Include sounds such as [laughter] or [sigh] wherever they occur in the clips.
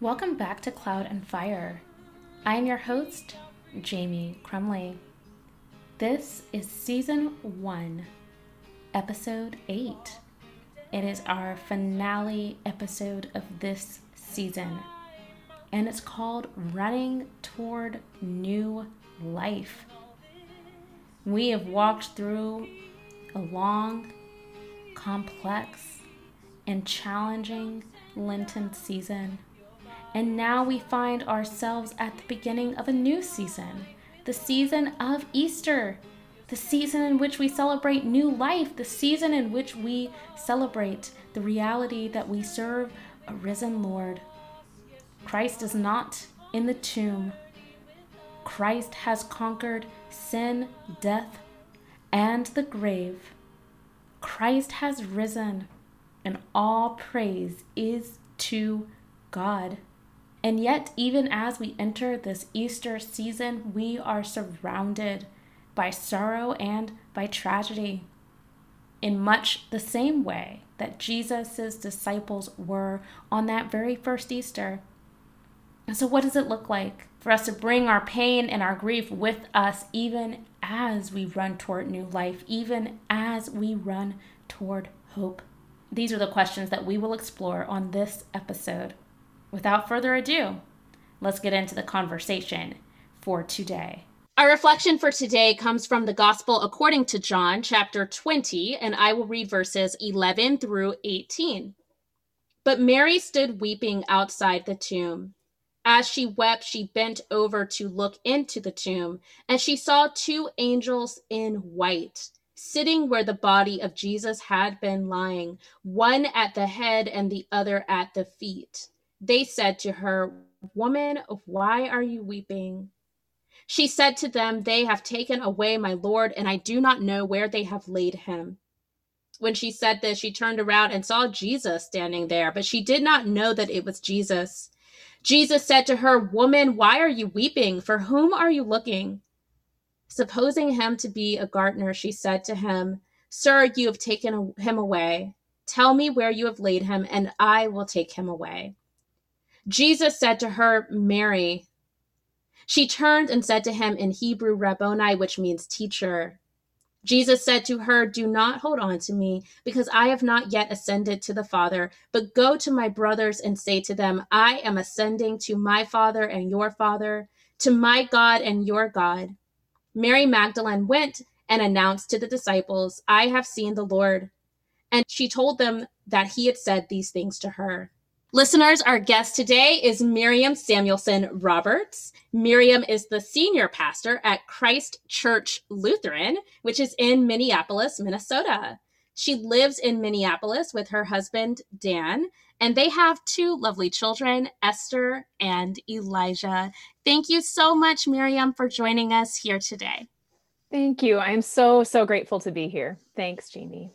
Welcome back to Cloud and Fire. I am your host, Jamie Crumley. This is season one, episode eight. It is our finale episode of this season, and it's called Running Toward New Life. We have walked through a long, complex, and challenging Lenten season and now we find ourselves at the beginning of a new season, the season of Easter, the season in which we celebrate new life, the season in which we celebrate the reality that we serve a risen Lord. Christ is not in the tomb. Christ has conquered sin, death, and the grave. Christ has risen, and all praise is to God. And yet, even as we enter this Easter season, we are surrounded by sorrow and by tragedy in much the same way that Jesus' disciples were on that very first Easter. So, what does it look like for us to bring our pain and our grief with us, even as we run toward new life, even as we run toward hope? These are the questions that we will explore on this episode without further ado, let's get into the conversation for today. Our reflection for today comes from the Gospel according to John, chapter 20, and I will read verses 11 through 18. But Mary stood weeping outside the tomb. As she wept, she bent over to look into the tomb, and she saw two angels in white sitting where the body of Jesus had been lying, one at the head and the other at the feet. They said to her, Woman, why are you weeping? She said to them, They have taken away my Lord, and I do not know where they have laid him. When she said this, she turned around and saw Jesus standing there, but she did not know that it was Jesus. Jesus said to her, Woman, why are you weeping? For whom are you looking? Supposing him to be a gardener, she said to him, Sir, you have taken him away. Tell me where you have laid him, and I will take him away. Jesus said to her, Mary. She turned and said to him in Hebrew, Rabboni, which means teacher. Jesus said to her, Do not hold on to me, because I have not yet ascended to the Father, but go to my brothers and say to them, I am ascending to my Father and your Father, to my God and your God. Mary Magdalene went and announced to the disciples, I have seen the Lord. And she told them that he had said these things to her. Listeners, our guest today is Miriam Samuelson Roberts. Miriam is the senior pastor at Christ Church Lutheran, which is in Minneapolis, Minnesota. She lives in Minneapolis with her husband, Dan, and they have two lovely children, Esther and Elijah. Thank you so much, Miriam, for joining us here today. Thank you. I'm so, so grateful to be here. Thanks, Jamie.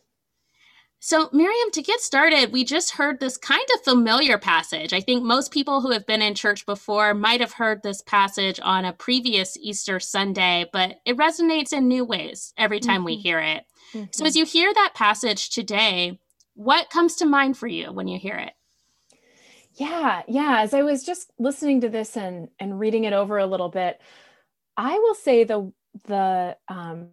So, Miriam, to get started, we just heard this kind of familiar passage. I think most people who have been in church before might have heard this passage on a previous Easter Sunday, but it resonates in new ways every time mm-hmm. we hear it. Mm-hmm. So, as you hear that passage today, what comes to mind for you when you hear it? Yeah, yeah. As I was just listening to this and and reading it over a little bit, I will say the the um,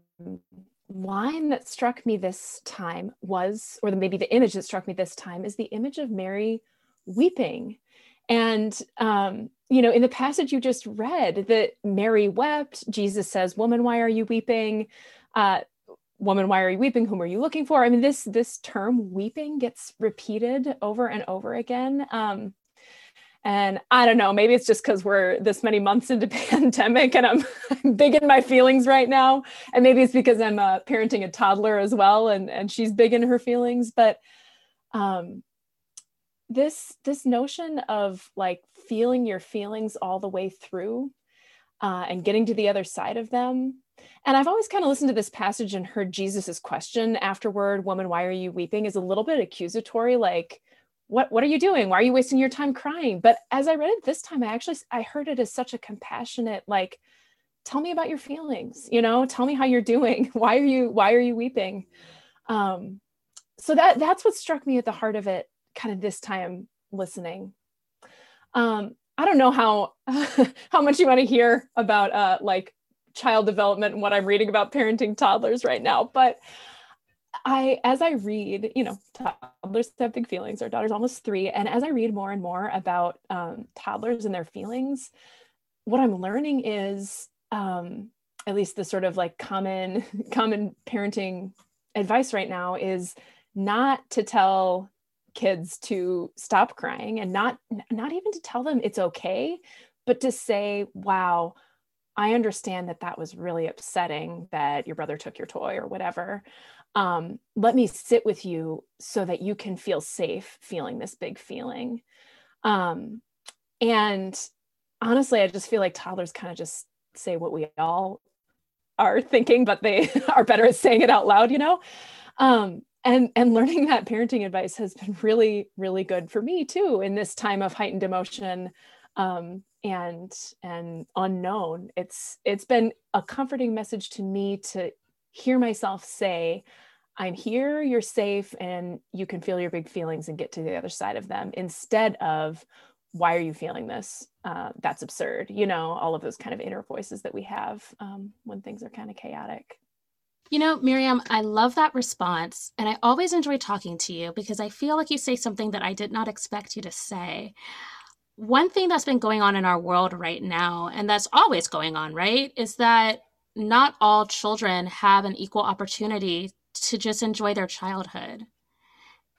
line that struck me this time was, or the, maybe the image that struck me this time, is the image of Mary weeping. And, um, you know, in the passage you just read, that Mary wept. Jesus says, Woman, why are you weeping? Uh, woman why are you weeping whom are you looking for i mean this this term weeping gets repeated over and over again um, and I don't know, maybe it's just because we're this many months into [laughs] pandemic and I'm, [laughs] big in my feelings right now. And maybe it's because I'm uh, parenting a toddler as well and, and she's big in her feelings. But um, this this notion of like feeling your feelings all the way through uh, and getting to the other side of them. And I've always kind of listened to this passage and heard Jesus's question afterward, woman, why are you weeping? is a little bit accusatory, like, what what are you doing? Why are you wasting your time crying? But as i read it this time i actually i heard it as such a compassionate like tell me about your feelings you know? Tell me how you're doing. [laughs] Why are you why are you weeping? Um so that that's what struck me at the heart of it kind of this time listening. Um, I don't know how [laughs] how much you want to hear about uh, like child development and what I'm reading about parenting toddlers right now, but I, as I read, you know, toddlers have big feelings. Our daughter's almost three, and as I read more and more about um, toddlers and their feelings, what I'm learning is, um, at least the sort of like common [laughs] common parenting advice right now is not to tell kids to stop crying and not not even to tell them it's okay, but to say, "Wow." I understand that that was really upsetting that your brother took your toy or whatever um, let me sit with you so that you can feel safe feeling this big feeling. Um, and honestly i just feel like toddlers kind of just say what we all are [laughs] thinking but they [laughs] are better at saying it out loud you know? Um, and and learning that parenting advice has been really really good for me too in this time of heightened emotion um, and and unknown. It's it's been a comforting message to me to hear myself say, I'm here, you're safe, and you can feel your big feelings and get to the other side of them instead of, why are you feeling this? Uh, that's absurd. You know, all of those kind of inner voices that we have um, when things are kind of chaotic. You know, Miriam, I love that response. And I always enjoy talking to you because I feel like you say something that I did not expect you to say. One thing that's been going on in our world right now, and that's always going on, right, is that not all children have an equal opportunity to just enjoy their childhood.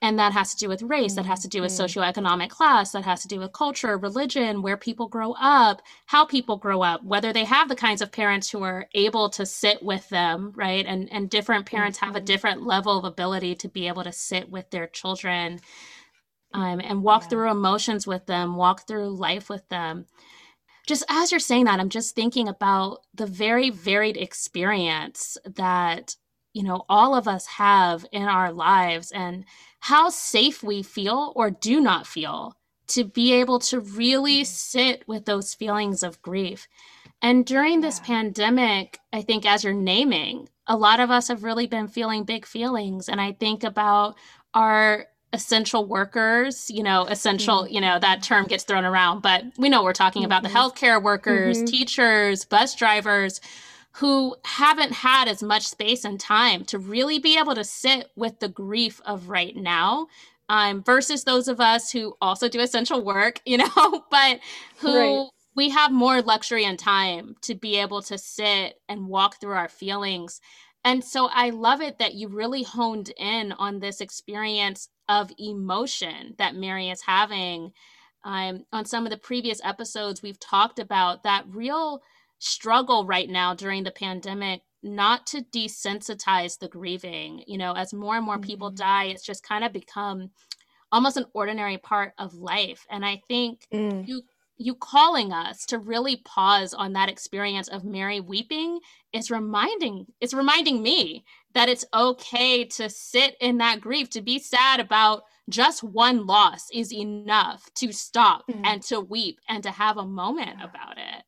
And that has to do with race, that has to do with mm-hmm. socioeconomic class, that has to do with culture, religion, where people grow up, how people grow up, whether they have the kinds of parents who are able to sit with them, right? And and different parents have a mm-hmm. different level of ability to be able to sit with their children um, and walk yeah. through emotions with them, walk through life with them just as you're saying that, I'm just thinking about the very varied experience that, you know, all of us have in our lives and how safe we feel or do not feel to be able to really mm-hmm. sit with those feelings of grief. And during this yeah. pandemic, I think as you're naming, a lot of us have really been feeling big feelings. And I think about our essential workers, you know, essential, mm-hmm. you know, that term gets thrown around, but we know we're talking mm-hmm. about the mm-hmm. healthcare workers, mm-hmm. teachers, bus drivers who haven't had as much space and time to really be able to sit with the grief of right now. Um, versus those of us who also do essential work, [laughs] you know, but who right. we have more luxury and time to be able to sit and walk through our feelings. And so I love it that you really honed in on this experience of emotion that Mary is having. Um, on some of the previous episodes, we've talked about that real struggle right now during the pandemic not to desensitize the grieving. You know, as more and more mm-hmm. people die, it's just kind of become almost an ordinary part of life. And I think mm. you you calling us to really pause on that experience of Mary weeping is reminding it's reminding me that it's okay to sit in that grief to be sad about just one loss is enough to stop mm-hmm. and to weep and to have a moment about it.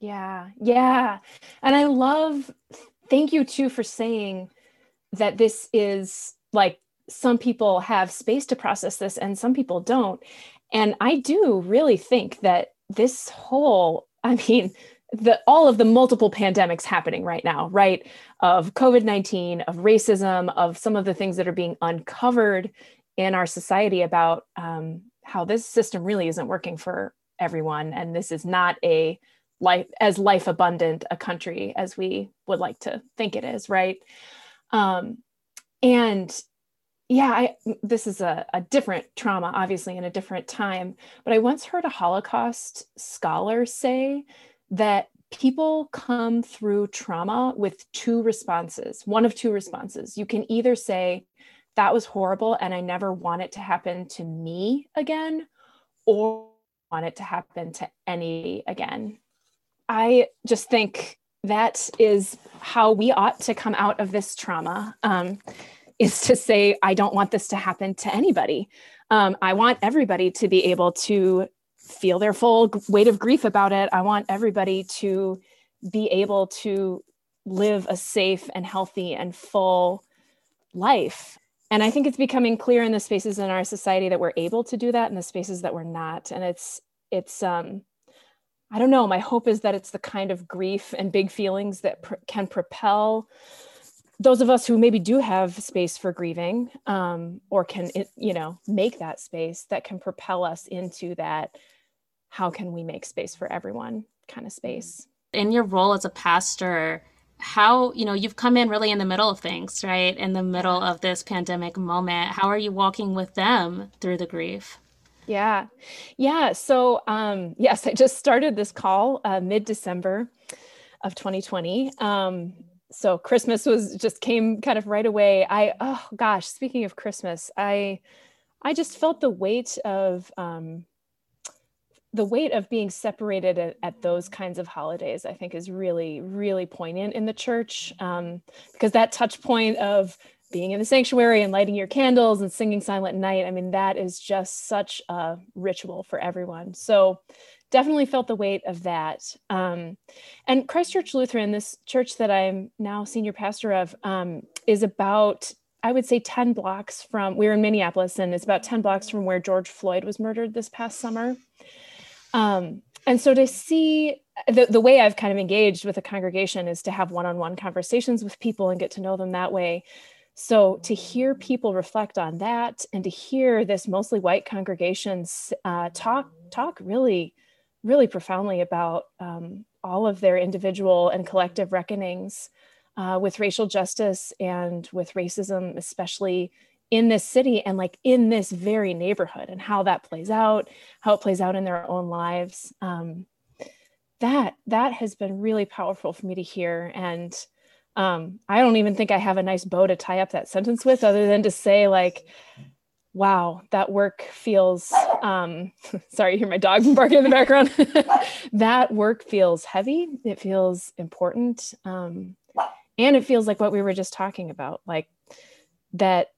Yeah. Yeah. And i love thank you too for saying that this is like some people have space to process this and some people don't and I do really think that this whole, [laughs] I mean, the all of the multiple pandemics happening right now, right? Of COVID-19, of racism, of some of the things that are being uncovered in our society about um, how this system really isn't working for everyone. And this is not a life as life abundant a country as we would like to think it is, right? Um, and yeah I, this is a, a different trauma obviously in a different time but i once heard a holocaust scholar say that people come through trauma with two responses one of two responses. You can either say that was horrible and i never want it to happen to me again or want it to happen to any again. I just think that is how we ought to come out of this trauma. Um, is to say, I don't want this to happen to anybody. Um, I want everybody to be able to feel their full weight of grief about it. I want everybody to be able to live a safe and healthy and full life. And I think it's becoming clear in the spaces in our society that we're able to do that and the spaces that we're not. And it's it's um i don't know my hope is that it's the kind of grief and big feelings that pr- can propel those of us who maybe do have space for grieving um, or can you know make that space that can propel us into that how can we make space for everyone kind of space. In your role as a pastor how you know you've come in really in the middle of things right? In the middle of this pandemic moment. How are you walking with them through the grief? Yeah. Yeah. So um [laughs] yes i just started this call uh, mid-december of 2020 um so christmas was just came kind of right away. I oh gosh speaking of christmas i i just felt the weight of um the weight of being separated at, at, those kinds of holidays, I think, is really, really poignant in the church um, because that touch point of being in the sanctuary and lighting your candles and singing Silent Night, I mean, that is just such a ritual for everyone. So, definitely felt the weight of that. Um, and Christ Church Lutheran, this church that I'm now senior pastor of, um, is about I would say 10 blocks from, we're in Minneapolis, and it's about 10 blocks from where George Floyd was murdered this past summer. Um, and so to see the, the way I've kind of engaged with a congregation is to have one-on-one conversations with people and get to know them that way. So to hear people reflect on that and to hear this mostly white congregations uh, talk talk really, really profoundly about um, all of their individual and collective reckonings uh, with racial justice and with racism, especially in this city and like in this very neighborhood and how that plays out how it plays out in their own lives um, that that has been really powerful for me to hear. And um, i don't even think i have a nice bow to tie up that sentence with other than to say like wow that work feels um, [laughs] sorry you hear my dog [laughs] barking in the background. [laughs] That work feels heavy. It feels important. Um, and it feels like what we were just talking about like that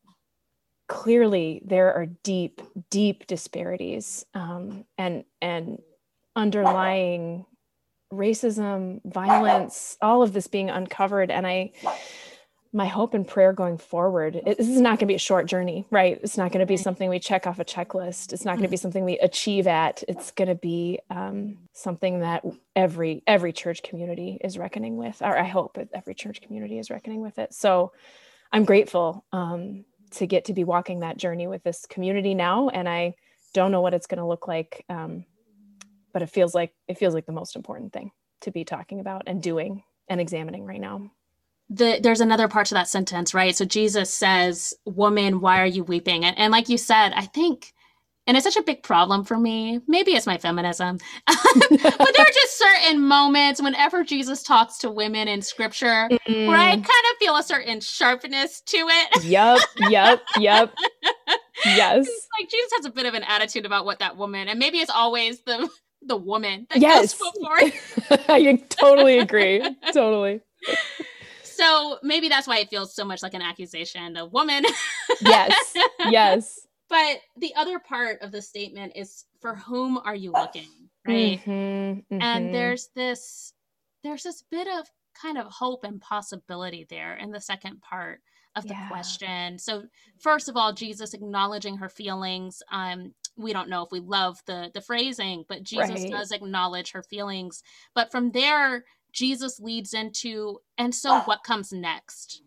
clearly there are deep, deep disparities um, and and underlying racism, violence, all of this being uncovered. And I, my hope and prayer going forward, it, this is not going to be a short journey, right? It's not going to be something we check off a checklist. It's not going to be mm-hmm. something we achieve at. It's going to be um, something that every every church community is reckoning with, or I hope every church community is reckoning with it. So, I'm grateful um, to get to be walking that journey with this community now and i don't know what it's going to look like um, but it feels like it feels like the most important thing to be talking about and doing and examining right now the, there's another part to that sentence right so jesus says woman why are you weeping and, and like you said i think and it's such a big problem for me. Maybe it's my feminism, [laughs] but there are just certain moments whenever Jesus talks to women in scripture mm. where I kind of feel a certain sharpness to it. Yep, yep, yep. [laughs] yes. It's like Jesus has a bit of an attitude about what that woman, and maybe it's always the the woman that yes. goes [laughs] before. I totally agree. [laughs] totally. So maybe that's why it feels so much like an accusation. The woman. yes. [laughs] Yes but the other part of the statement is for whom are you looking right mm-hmm, mm-hmm. and there's this there's this bit of kind of hope and possibility there in the second part of the yeah. question so first of all jesus acknowledging her feelings um we don't know if we love the the phrasing but jesus right. does acknowledge her feelings but from there jesus leads into and so ah. what comes next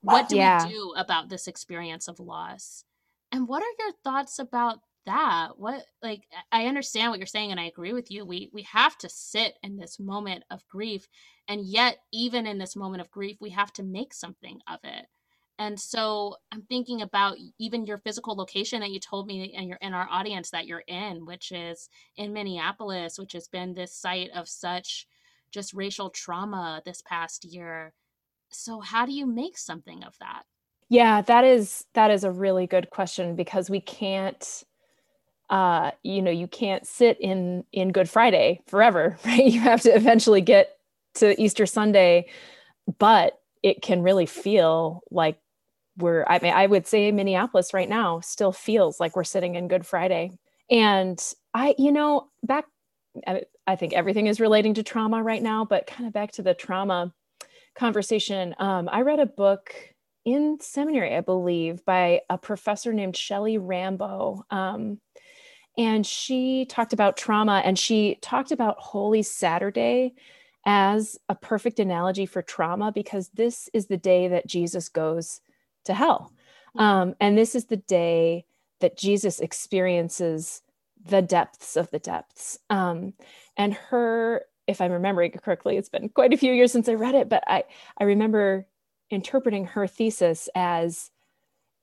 what do yeah. we do about this experience of loss and what are your thoughts about that? What like I understand what you're saying and I agree with you. We we have to sit in this moment of grief and yet even in this moment of grief we have to make something of it. And so I'm thinking about even your physical location that you told me and you're in our audience that you're in, which is in Minneapolis, which has been this site of such just racial trauma this past year. So how do you make something of that? Yeah, that is that is a really good question because we can't uh you know, you can't sit in in Good Friday forever, [laughs] right? You have to eventually get to Easter Sunday, but it can really feel like we're I mean I would say Minneapolis right now still feels like we're sitting in Good Friday. And I you know, back I, think everything is relating to trauma right now, but kind of back to the trauma conversation. Um, I read a book in seminary, I believe, by a professor named Shelley Rambo. Um, and she talked about trauma and she talked about Holy Saturday as a perfect analogy for trauma because this is the day that Jesus goes to hell. Mm-hmm. Um, and this is the day that Jesus experiences the depths of the depths. Um, and her, if I'm remembering correctly, it's been quite a few years since I read it, but I, I remember interpreting her thesis as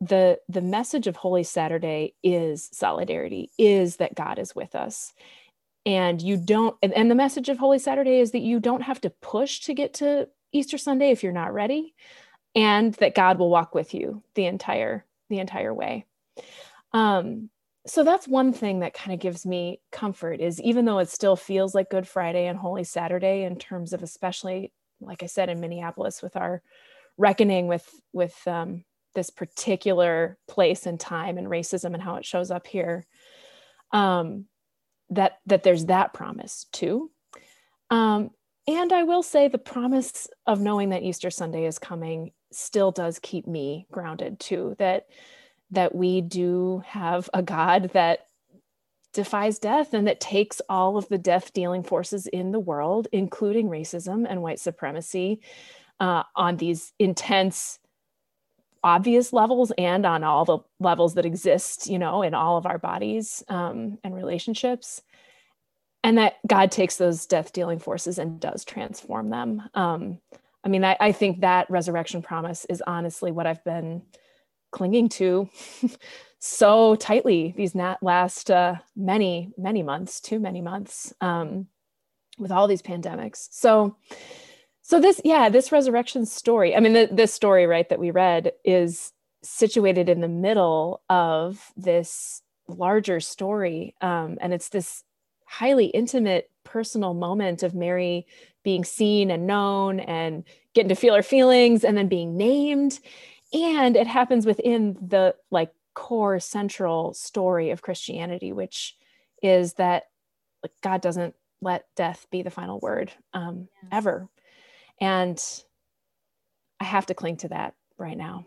the the message of holy saturday is solidarity is that god is with us and you don't and, and the message of holy saturday is that you don't have to push to get to easter sunday if you're not ready and that god will walk with you the entire the entire way. Um so that's one thing that kind of gives me comfort is even though it still feels like good friday and holy saturday in terms of especially like i said in minneapolis with our reckoning with with um, this particular place and time and racism and how it shows up here um, that that there's that promise too. Um, and i will say the promise of knowing that easter sunday is coming still does keep me grounded too that that we do have a god that defies death and that takes all of the death dealing forces in the world including racism and white supremacy uh, on these intense obvious levels and on all the levels that exist you know in all of our bodies um, and relationships. And that god takes those death dealing forces and does transform them. Um, i mean I, I think that resurrection promise is honestly what i've been clinging to [laughs] so tightly these last uh, many many months too many months um, with all these pandemics. So so this yeah this resurrection story i mean the, this story right that we read is situated in the middle of this larger story um, and it's this highly intimate personal moment of mary being seen and known and getting to feel her feelings and then being named and it happens within the like core central story of christianity which is that like god doesn't let death be the final word um, yeah. ever and I have to cling to that right now.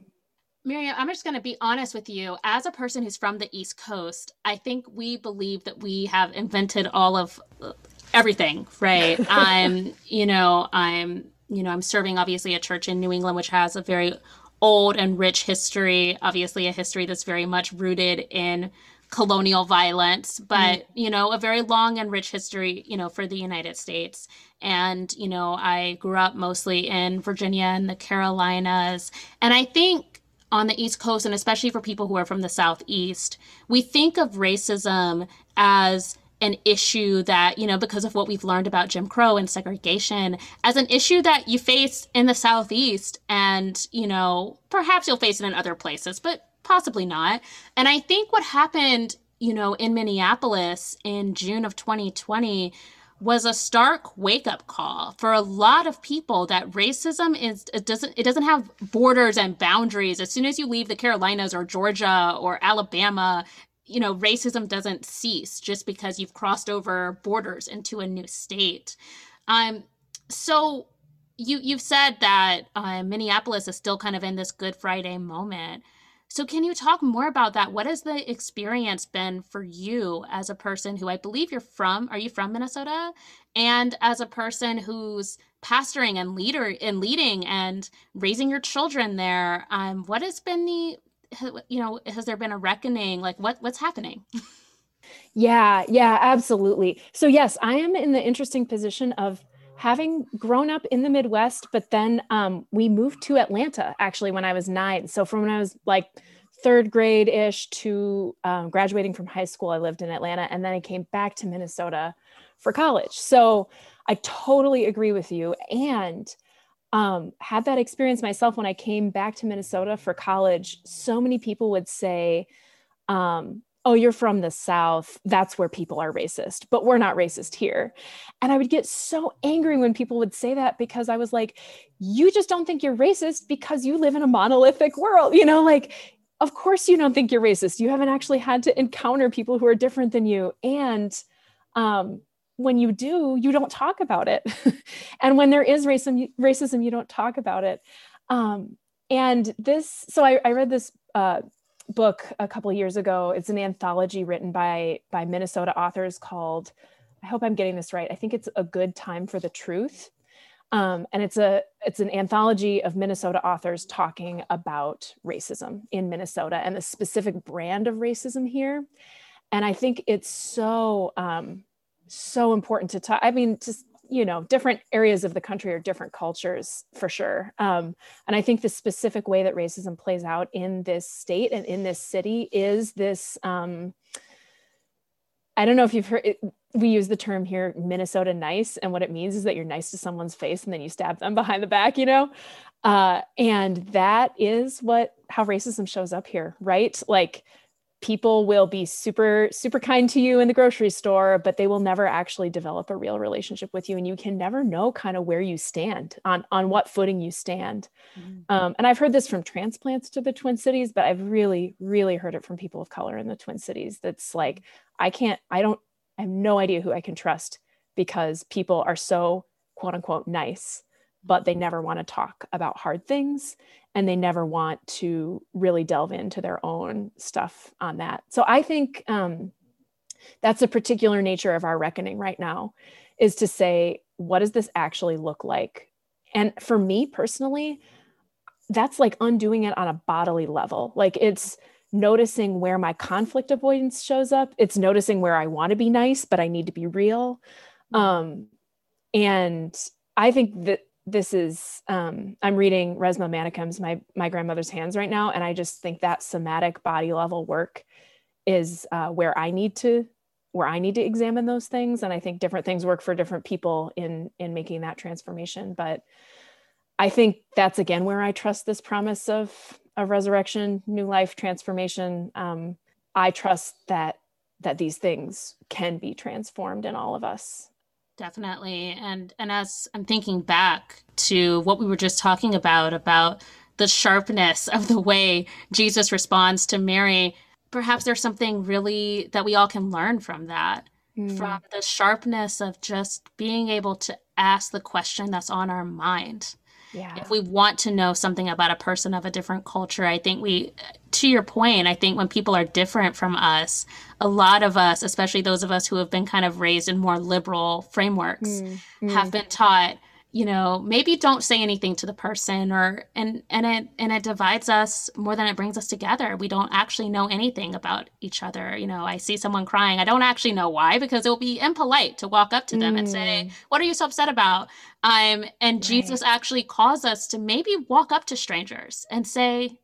Miriam, I'm just going to be honest with you. As a person who's from the East Coast, I think we believe that we have invented all of uh, everything, right? [laughs] I'm, you know, I'm, you know, I'm serving obviously a church in New England, which has a very old and rich history, obviously a history that's very much rooted in colonial violence, but, mm. you know, a very long and rich history, you know, for the United States. And, you know, I grew up mostly in Virginia and the Carolinas. And I think on the East Coast, and especially for people who are from the Southeast, we think of racism as an issue that, you know, because of what we've learned about Jim Crow and segregation, as an issue that you face in the Southeast. And, you know, perhaps you'll face it in other places, but possibly not. And I think what happened, you know, in Minneapolis in June of 2020 was a stark wake up call for a lot of people that racism is it doesn't it doesn't have borders and boundaries. As soon as you leave the Carolinas or Georgia or Alabama you know racism doesn't cease just because you've crossed over borders into a new state. Um so you you've said that uh, Minneapolis is still kind of in this Good Friday moment so, can you talk more about that? What has the experience been for you as a person who I believe you're from? Are you from Minnesota? And as a person who's pastoring and leader and leading and raising your children there, um, what has been the, you know, has there been a reckoning? Like, what what's happening? [laughs] Yeah, yeah, absolutely. So, yes, I am in the interesting position of having grown up in the Midwest, but then um, we moved to Atlanta actually when I was nine. So from when I was like third grade ish to um, graduating from high school, I lived in Atlanta, and then I came back to Minnesota for college. So I totally agree with you, and um, had that experience myself when I came back to Minnesota for college. So many people would say, um, oh, you're from the South. That's where people are racist, but we're not racist here. And I would get so angry when people would say that because I was like, you just don't think you're racist because you live in a monolithic world. You know, like, of course you don't think you're racist. You haven't actually had to encounter people who are different than you. And um, when you do, you don't talk about it. [laughs] and when there is racism, racism, you don't talk about it. Um, and this, so I, I read this uh, book a couple years ago. It's an anthology written by by Minnesota authors called I hope I'm getting this right. I think it's a good time for the truth. Um, and it's a it's an anthology of Minnesota authors talking about racism in Minnesota and the specific brand of racism here. And I think it's so um, so important to talk. I mean, just you know different areas of the country or different cultures for sure. Um, and i think the specific way that racism plays out in this state and in this city is this um, i don't know if you've heard it, we use the term here minnesota nice and what it means is that you're nice to someone's face and then you stab them [laughs] behind the back you know? Uh, and that is what how racism shows up here right? Like people will be super super kind to you in the grocery store but they will never actually develop a real relationship with you and you can never know kind of where you stand on on what footing you stand mm-hmm. um, and i've heard this from transplants to the twin cities but i've really really heard it from people of color in the twin cities that's like i can't i don't i have no idea who i can trust because people are so quote unquote nice but they never want to talk about hard things and they never want to really delve into their own stuff on that. So I think um, that's a particular nature of our reckoning right now is to say, what does this actually look like? And for me personally, that's like undoing it on a bodily level. Like it's noticing where my conflict avoidance shows up. It's noticing where I want to be nice, but I need to be real. Um, and I think that this is um, i'm reading resmaa menakem's my my grandmother's hands right now and i just think that somatic body level work is uh, where i need to where i need to examine those things and i think different things work for different people in in making that transformation. But i think that's again where i trust this promise of of resurrection new life transformation. Um, i trust that that these things can be transformed in all of us Definitely. And and as I'm thinking back to what we were just talking about about the sharpness of the way Jesus responds to Mary, perhaps there's something really that we all can learn from that. Mm. From the sharpness of just being able to ask the question that's on our mind. Yeah. If we want to know something about a person of a different culture, I think we, to your point, I think when people are different from us, a lot of us, especially those of us who have been kind of raised in more liberal frameworks, mm, mm. have been taught you know maybe don't say anything to the person or and and it and it divides us more than it brings us together we don't actually know anything about each other you know i see someone crying i don't actually know why because it will be impolite to walk up to them mm. and say mm. what are you so upset about um and right. jesus actually calls us to maybe walk up to strangers and say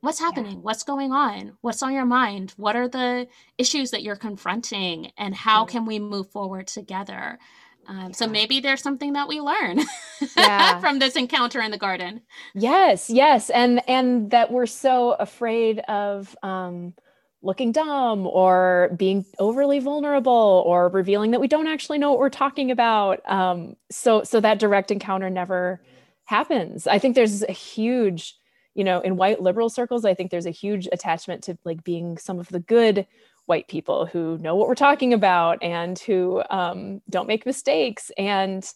what's happening yeah. what's going on what's on your mind what are the issues that you're confronting and how mm. can we move forward together um, yeah. so maybe there's something that we learn [laughs] yeah. from this encounter in the garden yes yes and and that we're so afraid of um, looking dumb or being overly vulnerable or revealing that we don't actually know what we're talking about um, so so that direct encounter never happens i think there's a huge you know in white liberal circles i think there's a huge attachment to like being some of the good white people who know what we're talking about and who um, don't make mistakes. And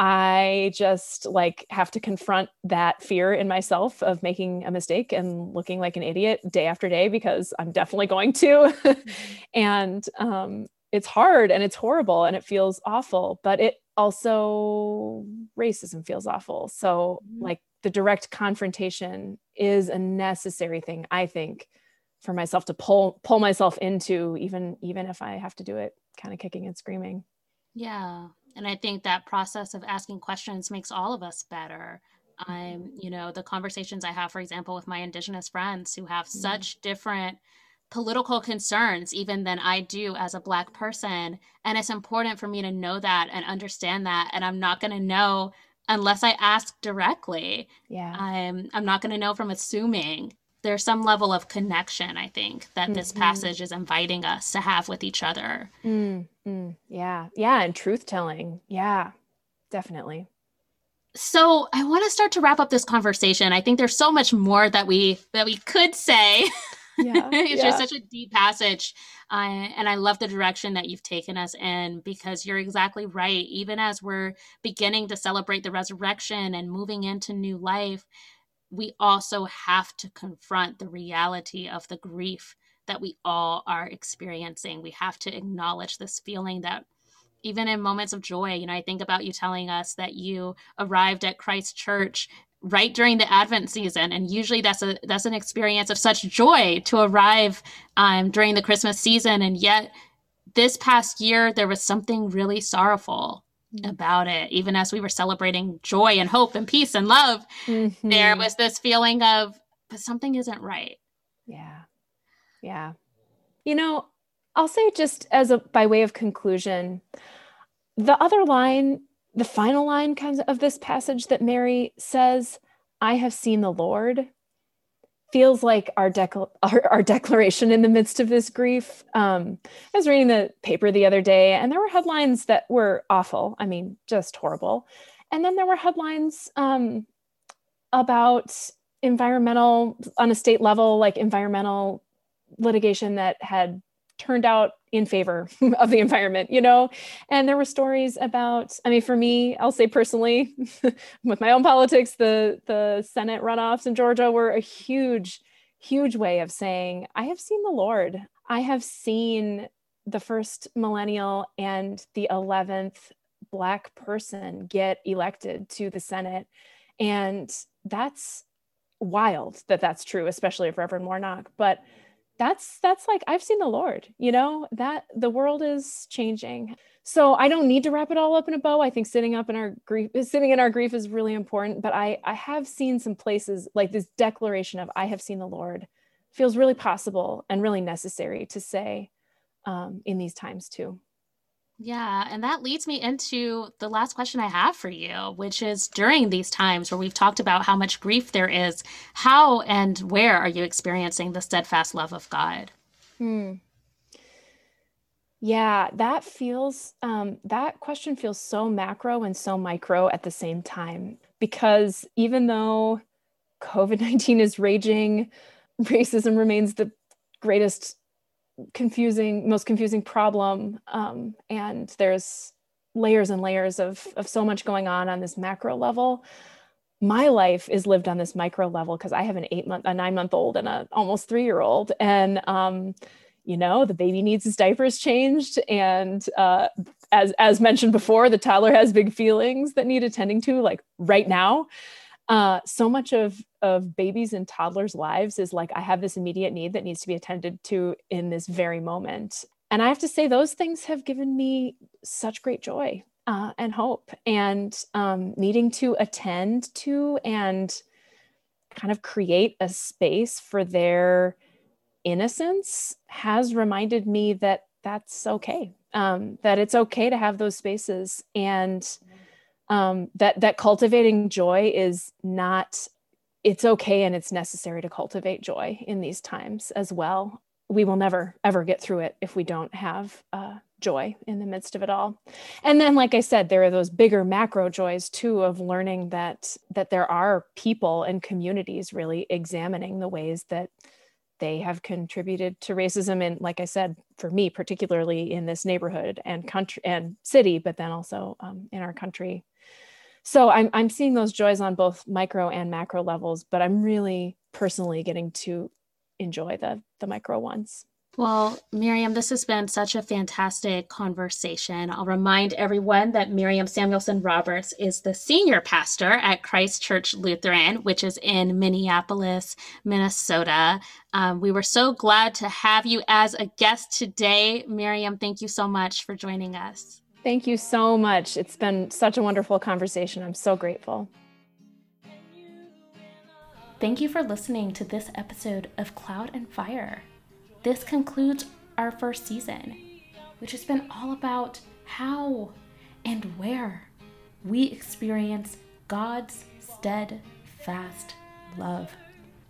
i just like have to confront that fear in myself of making a mistake and looking like an idiot day after day because i'm definitely going to. [laughs] And um, it's hard and it's horrible and it feels awful but it also racism feels awful. So mm-hmm. like the direct confrontation is a necessary thing i think for myself to pull pull myself into even even if i have to do it kind of kicking and screaming yeah and i think that process of asking questions makes all of us better i'm you know the conversations i have for example with my indigenous friends who have mm-hmm. such different political concerns even than i do as a black person and it's important for me to know that and understand that and i'm not going to know unless I ask directly. Yeah. I'm I'm not going to know from assuming. There's some level of connection, I think, that mm-hmm. this passage is inviting us to have with each other. Mm-hmm. Yeah. Yeah. And truth telling. Yeah, definitely. So I want to start to wrap up this conversation. I think there's so much more that we that we could say. Yeah, [laughs] it's yeah. just such a deep passage. Uh, and I love the direction that you've taken us in because you're exactly right. Even as we're beginning to celebrate the resurrection and moving into new life, we also have to confront the reality of the grief that we all are experiencing. We have to acknowledge this feeling that even in moments of joy, you know, I think about you telling us that you arrived at Christ Church right during the Advent season, and usually that's a that's an experience of such joy to arrive um, during the Christmas season, and yet this past year there was something really sorrowful mm-hmm. about it. Even as we were celebrating joy and hope and peace and love, mm-hmm. there was this feeling of but something isn't right. Yeah, yeah. You know, I'll say just as a by way of conclusion, the other line, the final line kind of this passage that Mary says, I have seen the Lord, feels like our, dec- our, our, declaration in the midst of this grief. Um, I was reading the paper the other day, and there were headlines that were awful. I mean, just horrible. And then there were headlines um, about environmental, on a state level, like environmental litigation that had turned out in favor [laughs] of the environment, you know? And there were stories about, I mean, for me, I'll say personally, [laughs] with my own politics, the the Senate runoffs in Georgia were a huge, huge way of saying, I have seen the Lord. I have seen the first millennial and the 11th black person get elected to the Senate. And that's wild that that's true, especially of Reverend Warnock. But that's that's like i've seen the lord you know that the world is changing. So i don't need to wrap it all up in a bow. I think sitting up in our grief sitting in our grief is really important but i i have seen some places like this declaration of i have seen the lord feels really possible and really necessary to say um, in these times too yeah, and that leads me into the last question I have for you, which is during these times where we've talked about how much grief there is, how and where are you experiencing the steadfast love of God? Hmm. Yeah, that feels, um, that question feels so macro and so micro at the same time. Because even though COVID 19 is raging, racism remains the greatest confusing, most confusing problem. Um, and there's layers and layers of, of so much going on on this macro level. My life is lived on this micro level because I have an eight month, a nine month old, and a almost three year old, and um, you know the baby needs his diapers changed, and uh, as as mentioned before, the toddler has big feelings that need attending to, like right now uh, so much of of babies and toddlers lives is like i have this immediate need that needs to be attended to in this very moment. And i have to say those things have given me such great joy uh, and hope and um, needing to attend to and kind of create a space for their innocence has reminded me that that's okay um, that it's okay to have those spaces. And um, that that cultivating joy is not it's okay and it's necessary to cultivate joy in these times as well. We will never ever get through it if we don't have uh, joy in the midst of it all. And then like i said there are those bigger macro joys too of learning that that there are people and communities really examining the ways that they have contributed to racism and like i said for me particularly in this neighborhood and country and city but then also um, in our country so I'm, I'm seeing those joys on both micro and macro levels but i'm really personally getting to enjoy the the micro ones well, Miriam, this has been such a fantastic conversation. I'll remind everyone that Miriam Samuelson Roberts is the senior pastor at Christ Church Lutheran, which is in Minneapolis, Minnesota. Um, we were so glad to have you as a guest today. Miriam, thank you so much for joining us. Thank you so much. It's been such a wonderful conversation. I'm so grateful. Thank you for listening to this episode of Cloud and Fire. This concludes our first season, which has been all about how and where we experience God's steadfast love.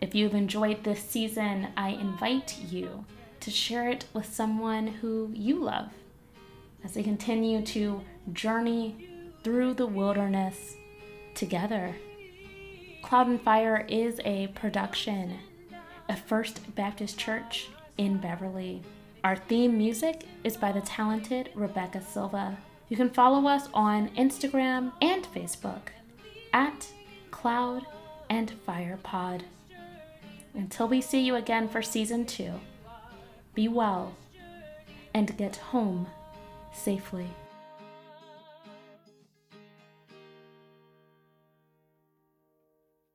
If you've enjoyed this season, I invite you to share it with someone who you love as they continue to journey through the wilderness together. Cloud and Fire is a production of First Baptist Church in Beverly. Our theme music is by the talented Rebecca Silva. You can follow us on Instagram and Facebook at Cloud and Fire Pod. Until we see you again for season two, be well and get home safely.